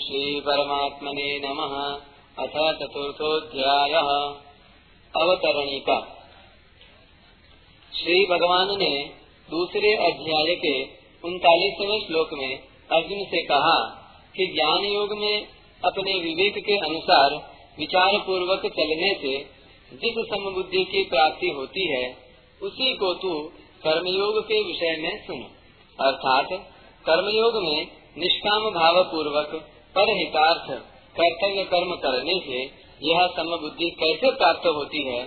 श्रीपरमात्मने नमः। अथ चतुर्थोऽध्यायः। अवतरणिका। श्री भगवान ने दूसरे अध्याय के उनतालीसवें श्लोक में अर्जुन से कहा कि ज्ञान योग में अपने विवेक के अनुसार विचार पूर्वक चलने से जिस समबुद्धि की प्राप्ति होती है, उसी को तू कर्मयोग के विषय में सुन। अर्थात कर्मयोग में निष्काम भाव पूर्वक पर हितार्थ कर्तव्य कर्म करने से यह समबुद्धि कैसे प्राप्त होती है?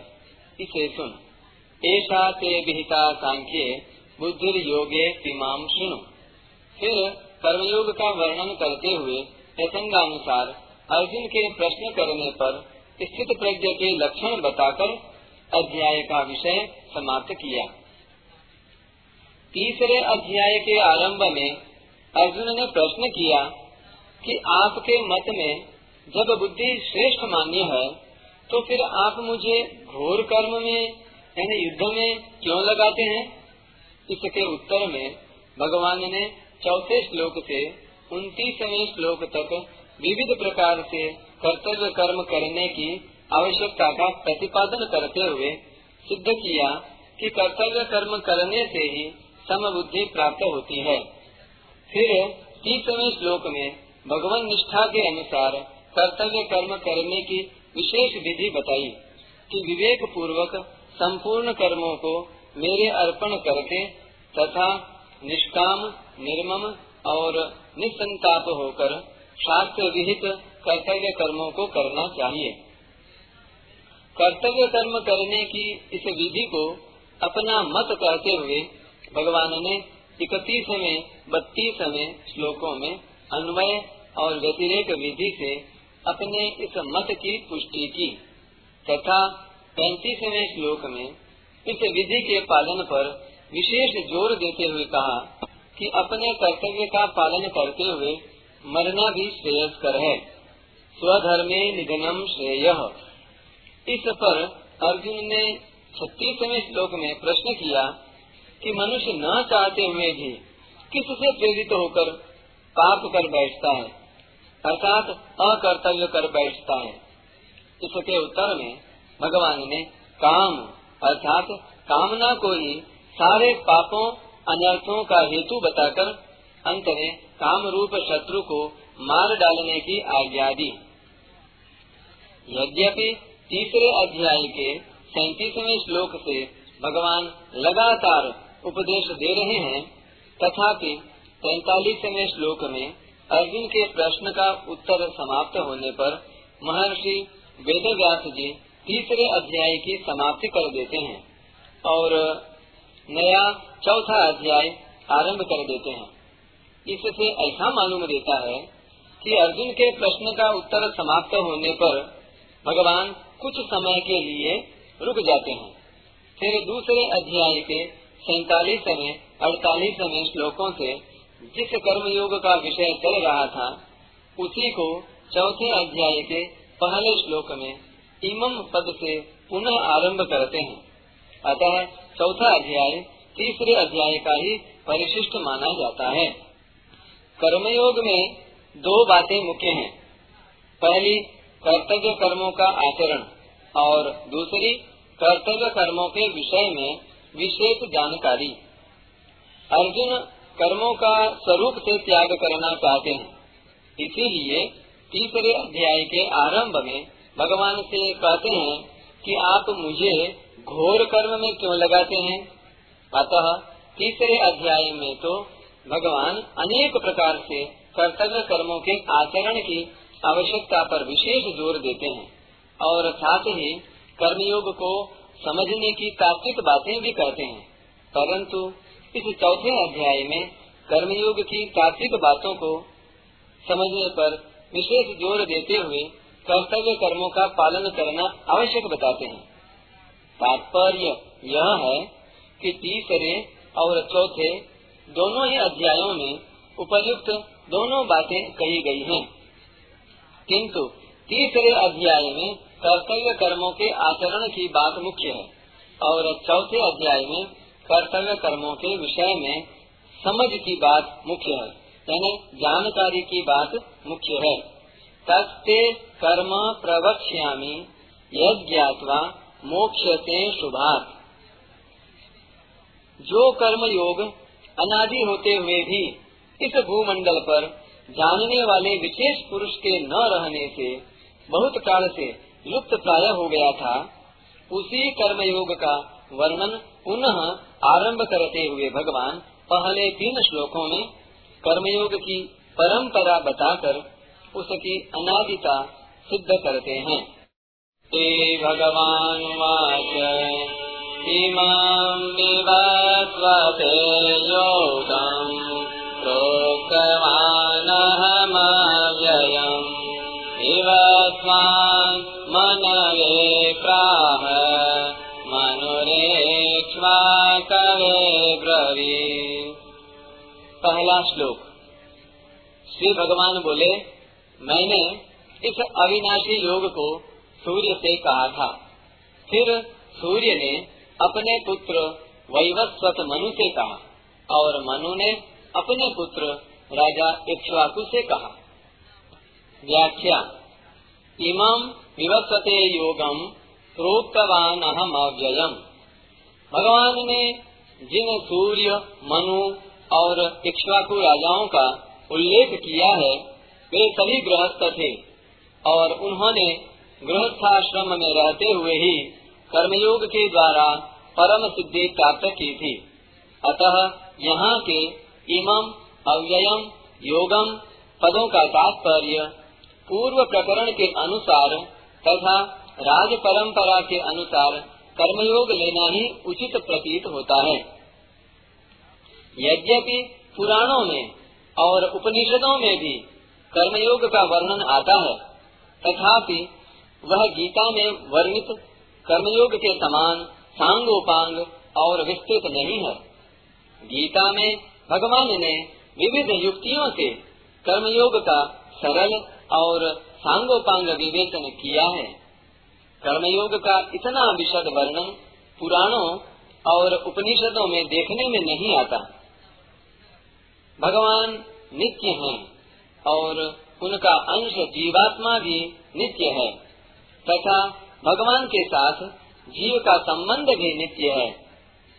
इसे सुन। ऐसा ते विहिता सांख्य बुद्धि योगे तिमाम सुनो फिर कर्मयोग का वर्णन करते हुए प्रसंगानुसार अर्जुन के प्रश्न करने पर स्थित प्रज्ञ के लक्षण बताकर अध्याय का विषय समाप्त किया। तीसरे अध्याय के आरंभ में अर्जुन ने प्रश्न किया कि आपके मत में जब बुद्धि श्रेष्ठ मान्य है तो फिर आप मुझे घोर कर्म में, यानी युद्ध में क्यों लगाते हैं? इसके उत्तर में भगवान ने चौथे श्लोक से उन्तीसवें श्लोक तक विविध प्रकार से कर्तव्य कर्म करने की आवश्यकता का प्रतिपादन करते हुए सिद्ध किया कि कर्तव्य कर्म करने से ही समबुद्धि प्राप्त होती है। फिर तीसवें श्लोक में भगवान निष्ठा के अनुसार कर्तव्य कर्म करने की विशेष विधि बताई कि विवेक पूर्वक संपूर्ण कर्मों को मेरे अर्पण करके तथा निष्काम, निर्मम और निसंताप होकर शास्त्र विहित कर्तव्य कर्मों को करना चाहिए। कर्तव्य कर्म करने की इस विधि को अपना मत कहते हुए भगवान ने इकतीसवें, बत्तीसवें श्लोकों में अन्वय और व्यतिरेक विधि से अपने इस मत की पुष्टि की, तथा पैंतीसवें श्लोक में इस विधि के पालन पर विशेष ज़ोर देते हुए कहा कि अपने कर्तव्य का पालन करते हुए मरना भी श्रेयस्कर है। स्वधर्मे निधनम श्रेय। इस पर अर्जुन ने छत्तीसवें श्लोक में प्रश्न किया कि मनुष्य न चाहते हुए भी किससे प्रेरित होकर पाप कर बैठता है, अर्थात अकर्तव्य कर बैठता है। इसके उत्तर में भगवान ने काम, अर्थात कामना को ही सारे पापों, अनर्थों का हेतु बताकर अंत में काम रूप शत्रु को मार डालने की आज्ञा दी। यद्यपि तीसरे अध्याय के सैतीसवें श्लोक से भगवान लगातार उपदेश दे रहे हैं, तथापि तैतालीसवें श्लोक में अर्जुन के प्रश्न का उत्तर समाप्त होने पर महर्षि वेद जी तीसरे अध्याय की समाप्ति कर देते हैं और नया चौथा अध्याय आरंभ कर देते हैं। इससे ऐसा मालूम देता है कि अर्जुन के प्रश्न का उत्तर समाप्त होने पर भगवान कुछ समय के लिए रुक जाते हैं। फिर दूसरे अध्याय के सैतालीसवें, अड़तालीसवें श्लोकों से जिस कर्म योग का विषय चल रहा था, उसी को चौथे अध्याय के पहले श्लोक में इमम पद से पुनः आरंभ करते हैं। अतः चौथा अध्याय तीसरे अध्याय का ही परिशिष्ट माना जाता है। कर्मयोग में दो बातें मुख्य हैं। पहली, कर्तव्य कर्मों का आचरण और दूसरी, कर्तव्य कर्मों के विषय में विशेष जानकारी। अर्जुन कर्मों का स्वरूप से त्याग करना चाहते हैं। इसीलिए तीसरे अध्याय के आरंभ में भगवान से कहते हैं कि आप मुझे घोर कर्म में क्यों लगाते हैं? अतः तीसरे अध्याय में तो भगवान अनेक प्रकार से कर्तव्य कर्मों के आचरण की आवश्यकता पर विशेष ज़ोर देते हैं और साथ ही कर्मयोग को समझने की तात्विक बातें भी कहते हैं। परंतु इस चौथे अध्याय में कर्मयोग की तात्विक बातों को समझने पर विशेष ज़ोर देते हुए कर्तव्य कर्मों का पालन करना आवश्यक बताते हैं। तात्पर्य यह है कि तीसरे और चौथे दोनों ही अध्यायों में उपयुक्त दोनों बातें कही गई हैं, किंतु तीसरे अध्याय में कर्तव्य कर्मों के आचरण की बात मुख्य है और चौथे अध्याय में कर्तव्य कर्मों के विषय में समझ की बात मुख्य है। यानी जानकारी की बात मुख्य है। तस्ते कर्म प्रवक्ष्यामी, यद ज्ञातवा मोक्ष से शुभात। जो कर्म योग अनादि होते हुए भी इस भूमंडल पर जानने वाले विशेष पुरुष के न रहने से बहुत काल से लुप्त प्राय हो गया था, उसी कर्मयोग का वर्णन पुनः आरंभ करते हुए भगवान पहले तीन श्लोकों में कर्मयोग की परंपरा बताकर उसकी अनादिता सिद्ध करते हैं। भगवान वाच, इमां विवस्वते योगम् मनवे प्राह ब्रवी पहला श्लोक। श्री भगवान बोले, मैंने इस अविनाशी योग को सूर्य से कहा था। फिर सूर्य ने अपने पुत्र वैवस्वत मनु से कहा और मनु ने अपने पुत्र राजा इक्ष्वाकु से कहा। व्याख्या। इमं विवस्वते योगम प्रोक्तवान अहम अव्ययम भगवान ने जिन सूर्य, मनु और इक्ष्वाकु राजाओं का उल्लेख किया है, वे सभी गृहस्थ थे। और उन्होंने गृहस्थाश्रम में रहते हुए ही कर्मयोग के द्वारा परम सिद्धि प्राप्त की थी। अतः यहाँ के इमम अव्ययम योगम पदों का तात्पर्य पूर्व प्रकरण के अनुसार तथा राज परंपरा के अनुसार कर्मयोग लेना ही उचित प्रतीत होता है। यद्यपि पुराणों में और उपनिषदों में भी कर्मयोग का वर्णन आता है, तथापि वह गीता में वर्णित कर्मयोग के समान सांगोपांग और विस्तृत नहीं है। गीता में भगवान ने विविध युक्तियों से कर्मयोग का सरल और सांगोपांग विवेचन किया है। कर्मयोग का इतना विशद वर्णन पुराणों और उपनिषदों में देखने में नहीं आता। भगवान नित्य हैं और उनका अंश जीवात्मा भी नित्य है, तथा भगवान के साथ जीव का संबंध भी नित्य है।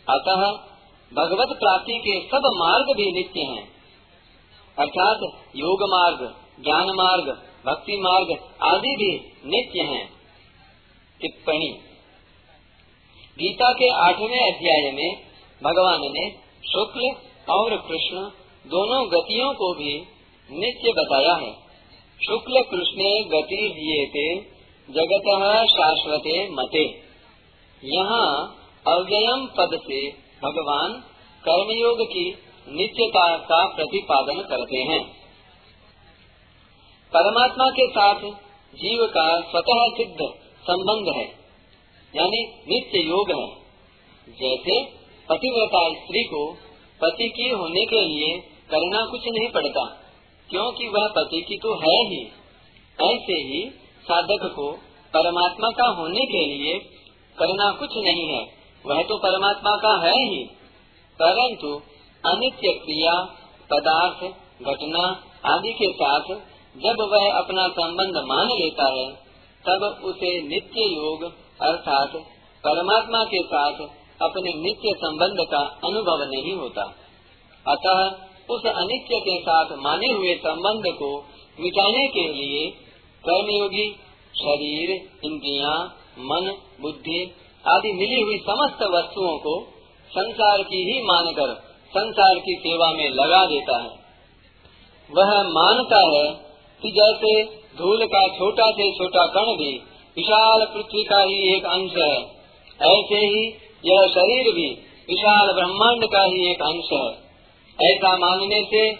अतः भगवत प्राप्ति के सब मार्ग भी नित्य हैं। अर्थात योग मार्ग, ज्ञान मार्ग, भक्ति मार्ग आदि भी नित्य हैं। टिप्पणी। गीता के आठवें अध्याय में भगवान ने शुक्ल और कृष्ण दोनों गतियों को भी नित्य बताया है। शुक्ल कृष्ण गति दिए थे, जगत शाश्वते मते। यहाँ अव्ययम पद से भगवान कर्मयोग की नित्यता का प्रतिपादन करते हैं। परमात्मा के साथ जीव का स्वतः सिद्ध संबंध है। यानी नित्य योग है। जैसे पतिव्रता स्त्री को पति की होने के लिए करना कुछ नहीं पड़ता, क्योंकि वह पति की तो है ही। ऐसे ही साधक को परमात्मा का होने के लिए करना कुछ नहीं है। वह तो परमात्मा का है ही। परंतु अनित्य क्रिया, पदार्थ, घटना आदि के साथ जब वह अपना संबंध मान लेता है तब उसे नित्य योग, अर्थात परमात्मा के साथ अपने नित्य संबंध का अनुभव नहीं होता। अतः उस अनित्य के साथ माने हुए संबंध को मिटाने के लिए कर्मयोगी, शरीर, इंद्रिया, मन, बुद्धि आदि मिली हुई समस्त वस्तुओं को संसार की ही मानकर संसार की सेवा में लगा देता है। वह मानता है कि जैसे धूल का छोटा से छोटा कण भी विशाल पृथ्वी का ही एक अंश है। ऐसे ही यह शरीर भी विशाल ब्रह्मांड का ही एक अंश है। ऐसा मानने से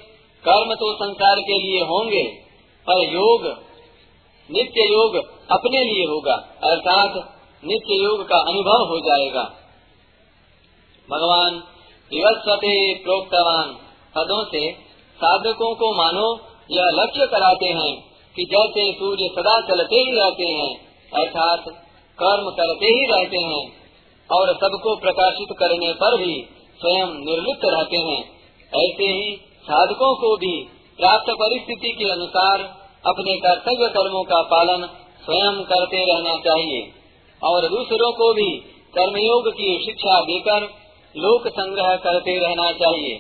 कर्म तो संसार के लिए होंगे, पर योग, नित्य योग अपने लिए होगा, अर्थात नित्य योग का अनुभव हो जाएगा। भगवान विवस्वते प्रोक्तवान। पदों से साधकों को मानो, यह लक्ष्य कराते हैं। कि जैसे सूर्य सदा चलते ही रहते हैं, अर्थात कर्म करते ही रहते हैं, और सबको प्रकाशित करने पर भी स्वयं निर्लिप्त रहते हैं, ऐसे ही साधकों को भी प्राप्त परिस्थिति के अनुसार अपने कर्तव्य कर्मों का पालन स्वयं करते रहना चाहिए, और दूसरों को भी कर्मयोग की शिक्षा देकर लोक संग्रह करते रहना चाहिए,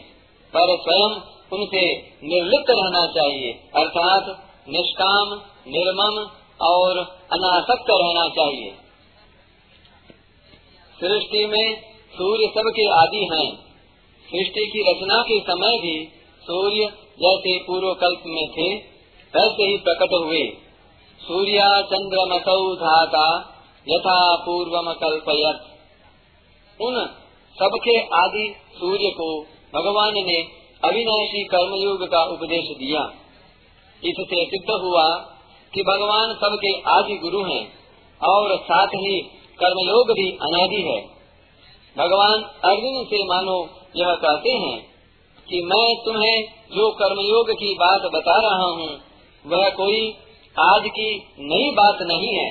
पर स्वयं उनसे निर्लिप्त रहना चाहिए, अर्थात निष्काम, निर्मम और अनासक्त रहना चाहिए। सृष्टि में सूर्य सबके आदि हैं। सृष्टि की रचना के समय भी सूर्य जैसे पूर्व कल्प में थे, वैसे ही प्रकट हुए। सूर्या चंद्रमसौ धाता यथा पूर्वम कल्पयत। उन सबके आदि सूर्य को भगवान ने अविनाशी कर्मयोग का उपदेश दिया। इससे सिद्ध हुआ कि भगवान सबके आदि गुरु हैं और साथ ही कर्मयोग भी अनादि है। भगवान अर्जुन से मानो यह कहते हैं कि मैं तुम्हें जो कर्मयोग की बात बता रहा हूँ, वह कोई आज की नई बात नहीं है,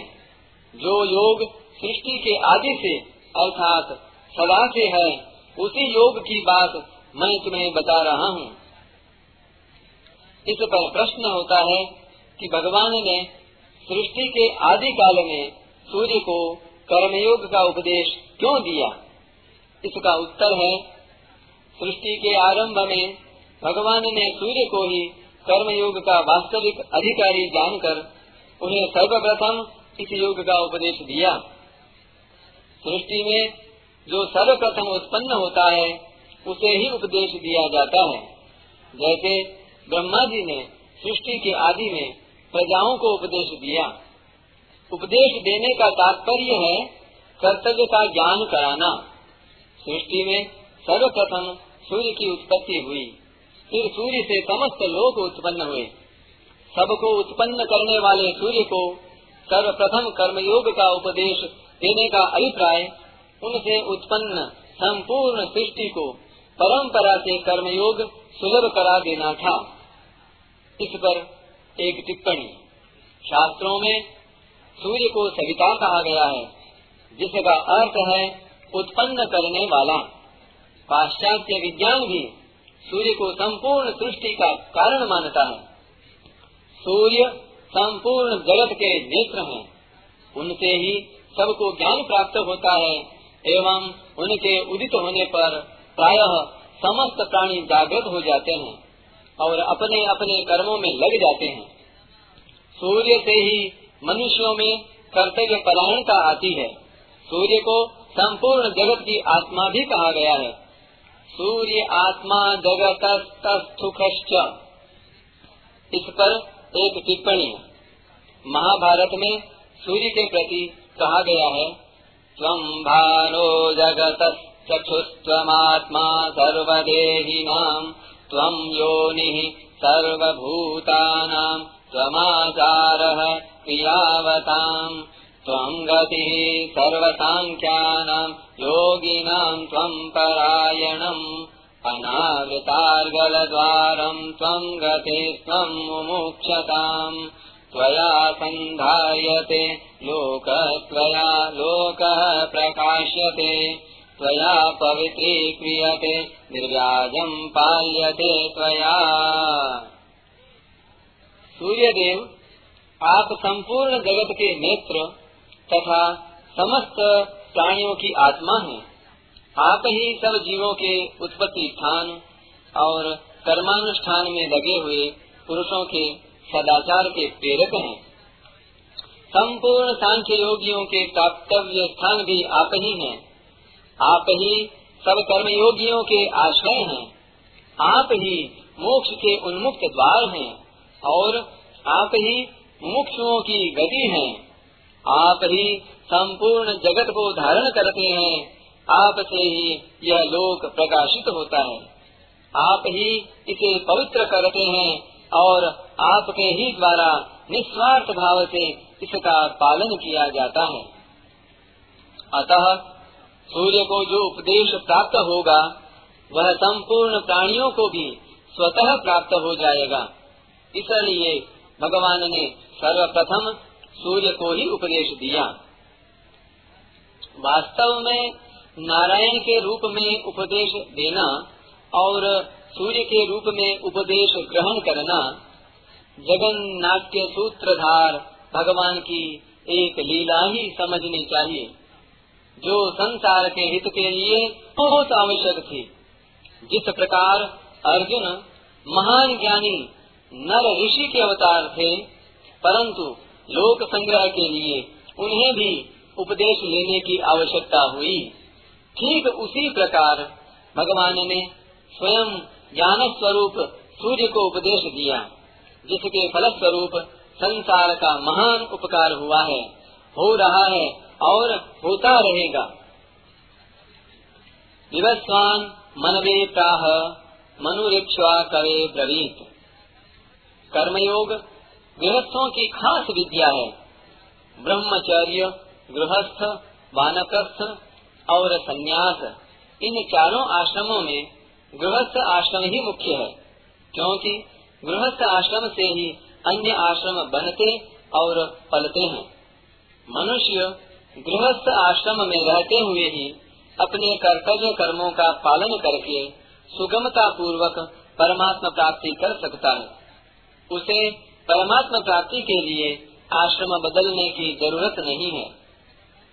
जो योग सृष्टि के आदि से अर्थात सदा से है, उसी योग की बात मैं तुम्हें बता रहा हूँ। इस पर प्रश्न होता है कि भगवान ने सृष्टि के आदि काल में सूर्य को कर्मयोग का उपदेश क्यों दिया? इसका उत्तर है, सृष्टि के आरंभ में भगवान ने सूर्य को ही कर्मयोग का वास्तविक अधिकारी जानकर उन्हें सर्वप्रथम इस योग का उपदेश दिया। सृष्टि में जो सर्वप्रथम उत्पन्न होता है, उसे ही उपदेश दिया जाता है। जैसे ब्रह्मा जी ने सृष्टि के आदि में प्रजाओं को उपदेश दिया। उपदेश देने का तात्पर्य है कर्तव्य का ज्ञान कराना। सृष्टि में सर्वप्रथम सूर्य की उत्पत्ति हुई। फिर सूर्य से समस्त लोग उत्पन्न हुए। सबको उत्पन्न करने वाले सूर्य को सर्वप्रथम कर्मयोग का उपदेश देने का अभिप्राय, उनसे उत्पन्न संपूर्ण सृष्टि को परंपरा से कर्मयोग सुलभ करा देना था। इस पर एक टिप्पणी। शास्त्रों में सूर्य को सविता कहा गया है, जिसका अर्थ है उत्पन्न करने वाला। पाश्चात्य विज्ञान भी सूर्य को संपूर्ण सृष्टि का कारण मानता है। सूर्य संपूर्ण जगत के नेत्र हैं। उनसे ही सबको ज्ञान प्राप्त होता है, एवं उनके उदित होने पर प्रायः समस्त प्राणी जागृत हो जाते हैं। और अपने अपने कर्मों में लग जाते हैं। सूर्य से ही मनुष्यों में कर्तव्य परायणता आती है। सूर्य को संपूर्ण जगत की आत्मा भी कहा गया है। सूर्य आत्मा जगत इस पर एक टिप्पणी महाभारत में सूर्य के प्रति कहा गया है त्वम् भानो जगतश्चक्षुस्त्वमात्मा सर्वदेहिनाम् त्वम् योनिः सर्वभूतानाम् त्वमाचारः क्रियावताम् त्वम् गतिः सर्वसाङ्ख्यानाम् योगिनाम् त्वम् परायणम् अनावृतार्गलद्वारम् त्वम् गति स्वम् मोक्षताम् त्वया सन्धायते लोक लोकः प्रकाश्यते त्वया पवित्रीक्रियते निर्व्याजम् पाल्यते त्वया। सूर्यदेव आप संपूर्ण जगत के नेत्र तथा समस्त प्राणियों की आत्मा हैं। आप ही सब जीवों के उत्पत्ति स्थान और कर्मानुष्ठान में लगे हुए पुरुषों के सदाचार के प्रेरक हैं। संपूर्ण सांख्य योगियों के कर्तव्य स्थान भी आप ही हैं। आप ही सब कर्म योगियों के आश्रय हैं। आप ही मोक्ष के उन्मुक्त द्वार हैं और आप ही मुक्षुओं की गति हैं। आप ही संपूर्ण जगत को धारण करते हैं। आप से ही यह लोक प्रकाशित होता है। आप ही इसे पवित्र करते हैं और आपके ही द्वारा निस्वार्थ भाव से इसका पालन किया जाता है। अतः सूर्य को जो उपदेश प्राप्त होगा, वह संपूर्ण प्राणियों को भी स्वतः प्राप्त हो जाएगा। इसलिए भगवान ने सर्वप्रथम सूर्य को ही उपदेश दिया। वास्तव में नारायण के रूप में उपदेश देना और सूर्य के रूप में उपदेश ग्रहण करना जगन्नाट्य सूत्रधार भगवान की एक लीला ही समझनी चाहिए। जो संसार के हित के लिए बहुत आवश्यक थी। जिस प्रकार अर्जुन महान ज्ञानी नर ऋषि के अवतार थे, परंतु लोक संग्रह के लिए उन्हें भी उपदेश लेने की आवश्यकता हुई। ठीक उसी प्रकार भगवान ने स्वयं ज्ञान स्वरूप सूर्य को उपदेश दिया, जिसके फलस्वरूप संसार का महान उपकार हुआ है। हो रहा है और होता रहेगा। विवस्वान मनवे प्राह मनुरिक्ष्वा कवे ब्रवीत। कर्मयोग गृहस्थों की खास विद्या है। ब्रह्मचर्य, गृहस्थ, वानप्रस्थ और संन्यास, इन चारों आश्रमों में गृहस्थ आश्रम ही मुख्य है, क्योंकि गृहस्थ आश्रम से ही अन्य आश्रम बनते और पलते हैं। मनुष्य गृहस्थ आश्रम में रहते हुए ही अपने कर्तव्य कर्मों का पालन करके सुगमता पूर्वक परमात्मा प्राप्ति कर सकता है। उसे परमात्मा प्राप्ति के लिए आश्रम बदलने की ज़रूरत नहीं है।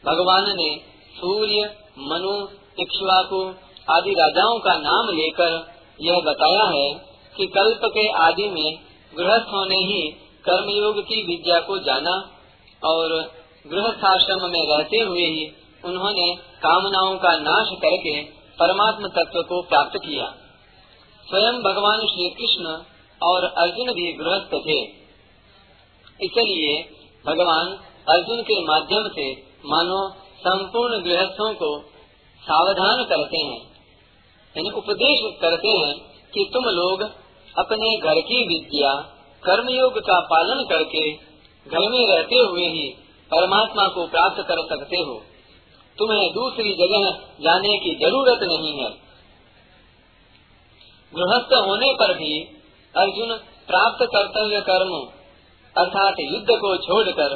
भगवान ने सूर्य, मनु, इक्ष्वाकु आदि राजाओं का नाम लेकर यह बताया है कि कल्प के आदि में गृहस्थों ने ही कर्मयोग की विद्या को जाना और गृहस्थाश्रम में रहते हुए ही उन्होंने कामनाओं का नाश करके परमात्म तत्व को प्राप्त किया। स्वयं भगवान श्री कृष्ण और अर्जुन भी गृहस्थ थे। इसलिए भगवान अर्जुन के माध्यम से मानो संपूर्ण गृहस्थों को सावधान करते हैं। यानी उपदेश करते हैं कि तुम लोग अपने घर की विद्या, कर्मयोग का पालन करके घर में रहते हुए ही परमात्मा को प्राप्त कर सकते हो। तुम्हें दूसरी जगह जाने की ज़रूरत नहीं है। गृहस्थ होने पर भी अर्जुन प्राप्त कर्तव्य कर्म अर्थात युद्ध को छोड़कर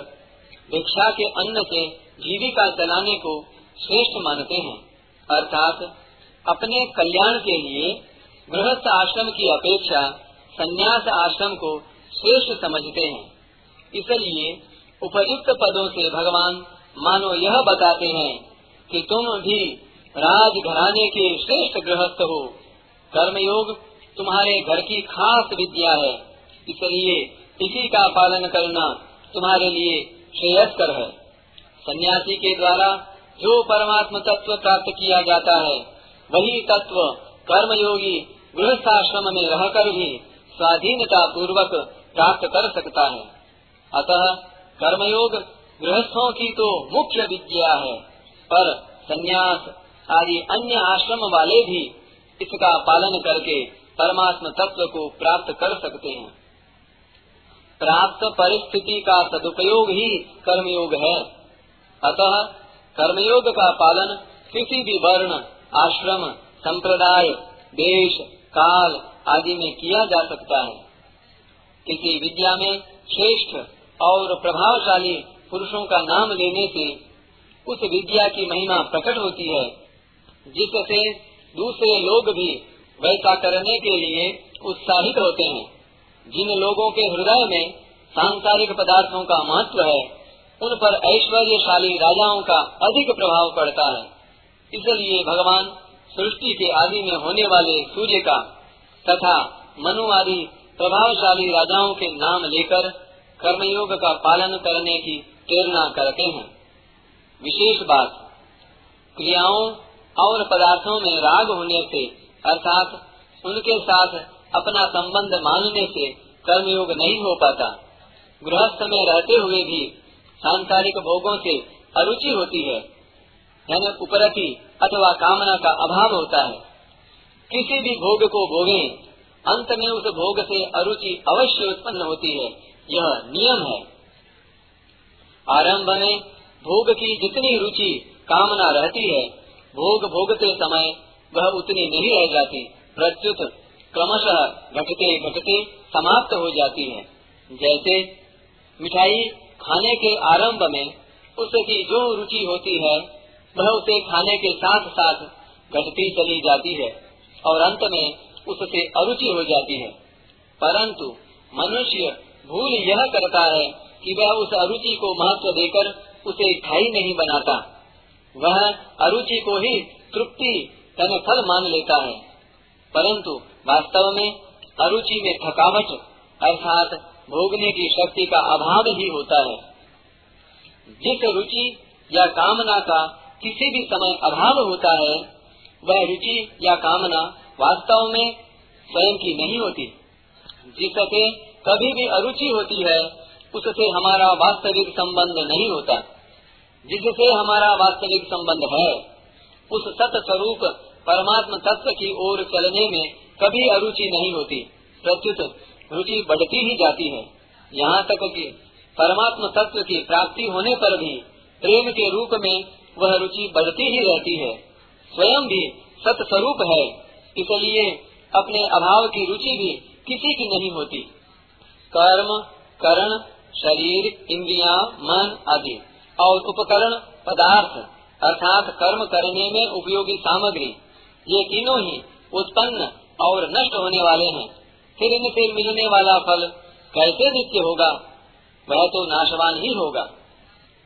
भिक्षा के अन्न से जीविका चलाने को श्रेष्ठ मानते हैं। अर्थात अपने कल्याण के लिए गृहस्थ आश्रम की अपेक्षा संन्यास आश्रम को श्रेष्ठ समझते हैं। इसलिए उपयुक्त पदों से भगवान, मानो यह बताते हैं कि तुम भी राजघराने के श्रेष्ठ गृहस्थ हो। कर्मयोग तुम्हारे घर की खास विद्या है। इसलिए इसी का पालन करना तुम्हारे लिए श्रेयस्कर है। सन्यासी के द्वारा जो परमात्म तत्व प्राप्त किया जाता है, वही तत्व कर्मयोगी गृहस्थाश्रम में रहकर भी स्वाधीनता पूर्वक प्राप्त कर सकता है। अतः कर्मयोग गृहस्थों की तो मुख्य विद्या है। पर संन्यास आदि अन्य आश्रम वाले भी इसका पालन करके परमात्म तत्व को प्राप्त कर सकते हैं। प्राप्त परिस्थिति का सदुपयोग ही कर्मयोग है। अतः कर्मयोग का पालन किसी भी वर्ण, आश्रम, संप्रदाय, देश, काल आदि में किया जा सकता है। किसी विद्या में श्रेष्ठ और प्रभावशाली पुरुषों का नाम लेने से उस विद्या की महिमा प्रकट होती है, जिससे दूसरे लोग भी वैसा करने के लिए उत्साहित होते हैं। जिन लोगों के हृदय में सांसारिक पदार्थों का महत्व है, उन पर ऐश्वर्यशाली राजाओं का अधिक प्रभाव पड़ता है। इसलिए भगवान सृष्टि के आदि में होने वाले सूर्य का तथा मनु आदि प्रभावशाली राजाओं के नाम लेकर कर्मयोग का पालन करने की प्रेरणा करते हैं। विशेष बात, क्रियाओं और पदार्थों में राग होने से, अर्थात उनके साथ अपना संबंध मानने से कर्मयोग नहीं हो पाता। गृहस्थ में रहते हुए भी सांसारिक भोगों से अरुचि होती है, यानी उपरति अथवा कामना का अभाव होता है। किसी भी भोग को भोगे, अंत में उस भोग से अरुचि अवश्य उत्पन्न होती है। यह नियम है। आरंभ में भोग की जितनी रुचि, कामना रहती है, भोग भोगते समय वह उतनी नहीं रह जाती। प्रत्युत क्रमशः घटते घटते समाप्त हो जाती है। जैसे मिठाई खाने के आरंभ में उसकी जो रुचि होती है, वह उसे खाने के साथ साथ घटती चली जाती है और अंत में उससे अरुचि हो जाती है। परंतु मनुष्य भूल यह करता है कि वह उस अरुचि को महत्व देकर उसे खाई नहीं बनाता। वह अरुचि को ही तृप्ति, तन फल मान लेता है। परंतु वास्तव में अरुचि में थकावट अर्थात भोगने की शक्ति का अभाव ही होता है। जिस रुचि या कामना का किसी भी समय अभाव होता है, वह रुचि या कामना वास्तव में स्वयं की नहीं होती। जिससे कभी भी अरुचि होती है, उससे हमारा वास्तविक संबंध नहीं होता। जिससे हमारा वास्तविक संबंध है, उस सत स्वरूप परमात्म तत्व की ओर चलने में कभी अरुचि नहीं होती। प्रत्युत रुचि बढ़ती ही जाती है। यहाँ तक कि परमात्म तत्व की प्राप्ति होने पर भी प्रेम के रूप में वह रुचि बढ़ती ही रहती है। स्वयं भी सत स्वरूप है, इसलिए अपने अभाव की रुचि भी किसी की नहीं होती। कर्म, करण, शरीर, इंद्रिया, मन आदि। और उपकरण, पदार्थ, अर्थात कर्म करने में उपयोगी सामग्री। ये तीनों ही उत्पन्न और नष्ट होने वाले हैं। फिर इनसे मिलने वाला फल कैसे नित्य होगा? वह तो नाशवान ही होगा।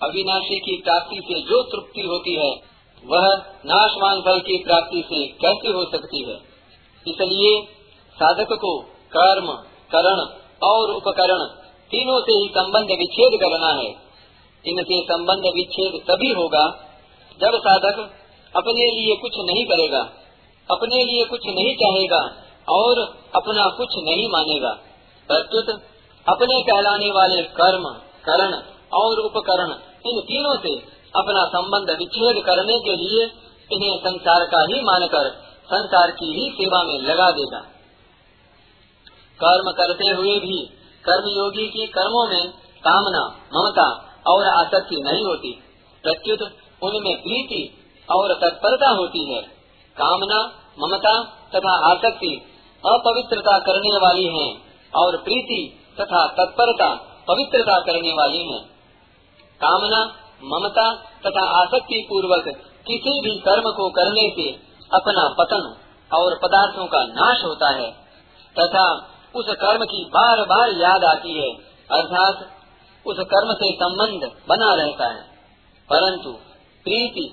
अविनाशी की प्राप्ति से जो तृप्ति होती है, वह नाशवान फल की प्राप्ति से कैसे हो सकती है? इसलिए साधक को कर्म, करण और उपकरण तीनों से ही संबंध विच्छेद करना है। इनसे संबंध विच्छेद तभी होगा जब साधक अपने लिए कुछ नहीं करेगा, अपने लिए कुछ नहीं चाहेगा और अपना कुछ नहीं मानेगा। प्रत्युत अपने कहलाने वाले कर्म, करण और उपकरण इन तीनों से अपना संबंध विच्छेद करने के लिए इन्हें संसार का ही मानकर संसार की ही सेवा में लगा देगा। कर्म करते हुए भी कर्मयोगी की कर्मों में कामना, ममता और आसक्ति नहीं होती। प्रत्युत उनमें प्रीति और तत्परता होती है। कामना, ममता तथा आसक्ति अपवित्रता करने वाली हैं और प्रीति तथा तत्परता पवित्रता करने वाली हैं। कामना, ममता तथा आसक्ति पूर्वक किसी भी कर्म को करने से अपना पतन और पदार्थों का नाश होता है। तथा उस कर्म की बार बार याद आती है, अर्थात उस कर्म से संबंध बना रहता है। परंतु प्रीति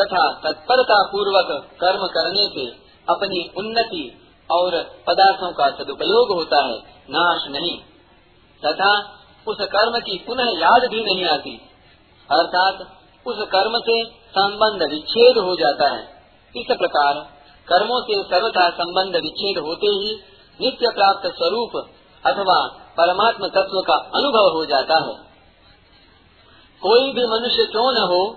तथा तत्परता पूर्वक कर्म करने से अपनी उन्नति और पदार्थों का सदुपयोग होता है, नाश नहीं। तथा उस कर्म की पुनः याद भी नहीं आती, अर्थात उस कर्म से संबंध विच्छेद हो जाता है। इस प्रकार कर्मों से सर्वथा संबंध विच्छेद होते ही नित्य प्राप्त स्वरूप अथवा परमात्म तत्व का अनुभव हो जाता है। कोई भी मनुष्य क्यों न हो,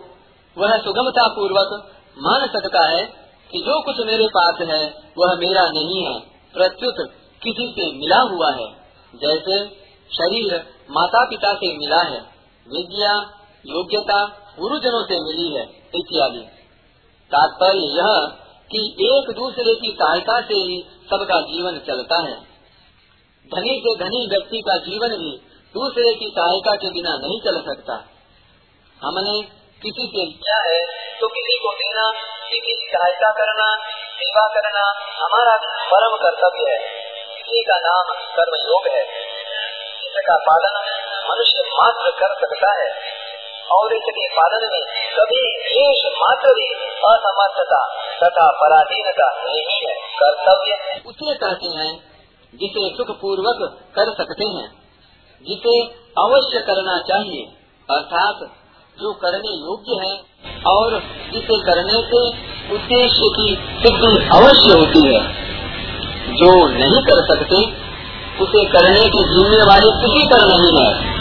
वह सुगमता पूर्वक मान सकता है कि जो कुछ मेरे पास है, वह मेरा नहीं है। प्रत्युत किसी से मिला हुआ है। जैसे शरीर माता पिता से मिला है, विद्या, योग्यता, गुरुजनों से मिली है, इत्यादि। तात्पर्य यह कि एक दूसरे की सहायता से ही सबका जीवन चलता है। धनी से धनी व्यक्ति का जीवन भी दूसरे की सहायता के बिना नहीं चल सकता। हमने किसी से लिया है तो किसी को देना, किसी की सहायता करना, सेवा करना हमारा परम कर्तव्य है। इसी का नाम कर्म योग है इसका पालन मनुष्य मात्र कर सकता है। और इसके पालन में कभी देश मात्र भी असमर्थता तथा पराधीनता नहीं है, कर्तव्य उसे कहते हैं, जिसे सुख पूर्वक कर सकते हैं। जिसे अवश्य करना चाहिए, अर्थात जो करने योग्य है और जिसे करने से उद्देश्य की सिद्धि अवश्य होती है। जो नहीं कर सकते, उसे करने की जिम्मेवारी किसी पर नहीं है।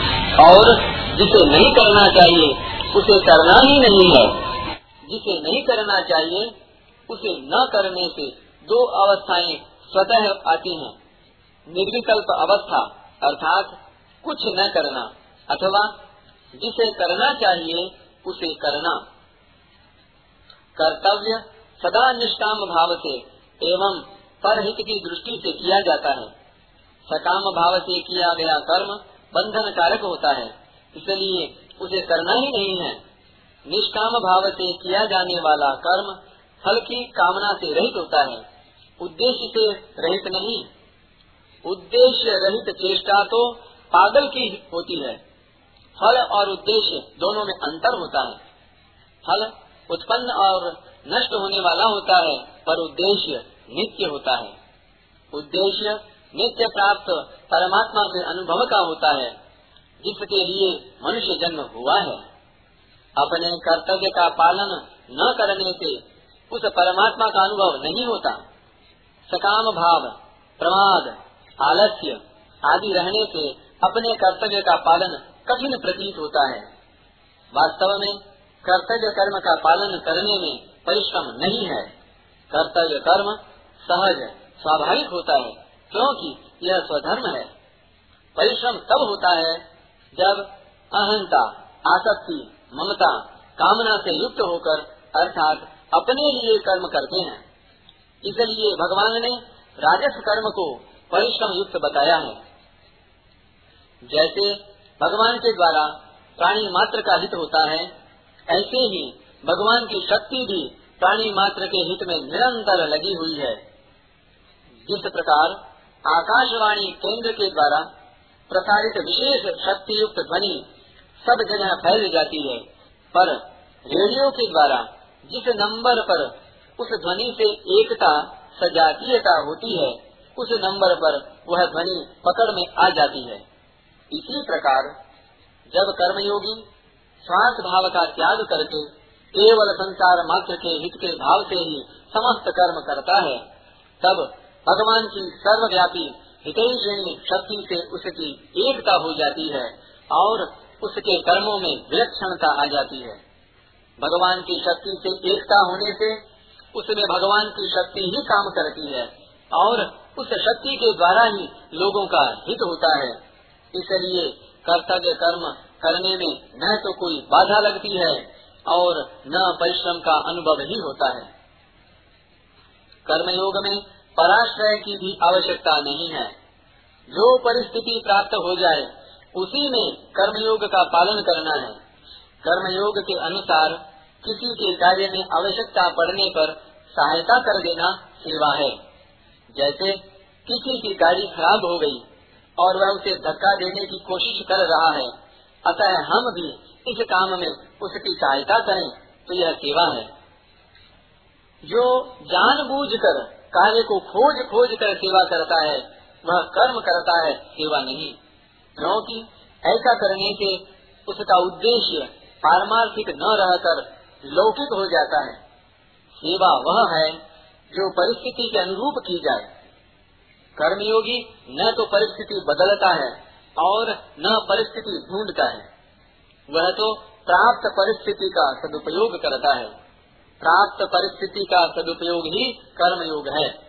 और जिसे नहीं करना चाहिए, उसे करना ही नहीं है। जिसे नहीं करना चाहिए उसे न करने से दो अवस्थाएँ स्वतः आती हैं। निर्विकल्प अवस्था, अर्थात कुछ न करना, अथवा जिसे करना चाहिए, उसे करना। कर्तव्य सदा निष्काम भाव से एवं परहित की दृष्टि से किया जाता है। सकाम भाव से किया गया कर्म बंधन कारक होता है, इसलिए उसे करना ही नहीं है। निष्काम भाव से किया जाने वाला कर्म फल की कामना से रहित होता है, उद्देश्य से रहित नहीं। उद्देश्य रहित चेष्टा तो पागल की होती है। फल और उद्देश्य दोनों में अंतर होता है। फल उत्पन्न और नष्ट होने वाला होता है, पर उद्देश्य नित्य होता है। उद्देश्य नित्य प्राप्त परमात्मा के अनुभव का होता है, जिसके लिए मनुष्य जन्म हुआ है। अपने कर्तव्य का पालन न करने से उस परमात्मा का अनुभव नहीं होता। सकाम भाव, प्रमाद, आलस्य आदि रहने से अपने कर्तव्य का पालन कठिन प्रतीत होता है। वास्तव में कर्तव्य कर्म का पालन करने में परिश्रम नहीं है। कर्तव्य कर्म सहज, स्वाभाविक होता है, क्योंकि यह स्वधर्म है। परिश्रम तब होता है जब अहंता, आसक्ति, ममता, कामना से युक्त होकर, अर्थात अपने लिए कर्म करते हैं। इसलिए भगवान ने राजस्व कर्म को परिश्रम युक्त बताया है। जैसे भगवान के द्वारा प्राणी मात्र का हित होता है, ऐसे ही भगवान की शक्ति भी प्राणी मात्र के हित में निरंतर लगी हुई है। जिस प्रकार आकाशवाणी केंद्र के द्वारा प्रसारित विशेष शक्ति युक्त ध्वनि सब जगह फैल जाती है, पर रेडियो के द्वारा जिस नंबर पर उस ध्वनि से एकता, सजातीयता होती है, उस नंबर पर वह ध्वनि पकड़ में आ जाती है। इसी प्रकार जब कर्मयोगी स्वार्थ भाव का त्याग करके केवल संसार मात्र के हित के भाव से ही समस्त कर्म करता है, तब भगवान की सर्वव्यापी हितैषणी शक्ति से उसकी एकता हो जाती है और उसके कर्मों में विलक्षणता आ जाती है। भगवान की शक्ति से एकता होने से उसमें भगवान की शक्ति ही काम करती है और उस शक्ति के द्वारा ही लोगों का हित होता है। इसलिए कर्तव्य कर्म करने में न तो कोई बाधा लगती है और न परिश्रम का अनुभव ही होता है। कर्मयोग में पराश्रय की भी आवश्यकता नहीं है। जो परिस्थिति प्राप्त हो जाए, उसी में कर्मयोग का पालन करना है। कर्मयोग के अनुसार किसी के कार्य में आवश्यकता पड़ने पर सहायता कर देना सेवा है। जैसे किसी की गाड़ी खराब हो गई और वह उसे धक्का देने की कोशिश कर रहा है, अतः हम भी इस काम में उसकी सहायता करें तो यह सेवा है। जो जानबूझकर कार्य को खोज खोज कर सेवा करता है, वह कर्म करता है, सेवा नहीं। क्योंकि ऐसा करने से उसका उद्देश्य पारमार्थिक न रहकर लौकिक हो जाता है। सेवा वह है जो परिस्थिति के अनुरूप की जाए। कर्मयोगी न तो परिस्थिति बदलता है और न परिस्थिति ढूंढता है। वह तो प्राप्त परिस्थिति का सदुपयोग करता है। प्राप्त परिस्थिति का सदुपयोग ही कर्मयोग है।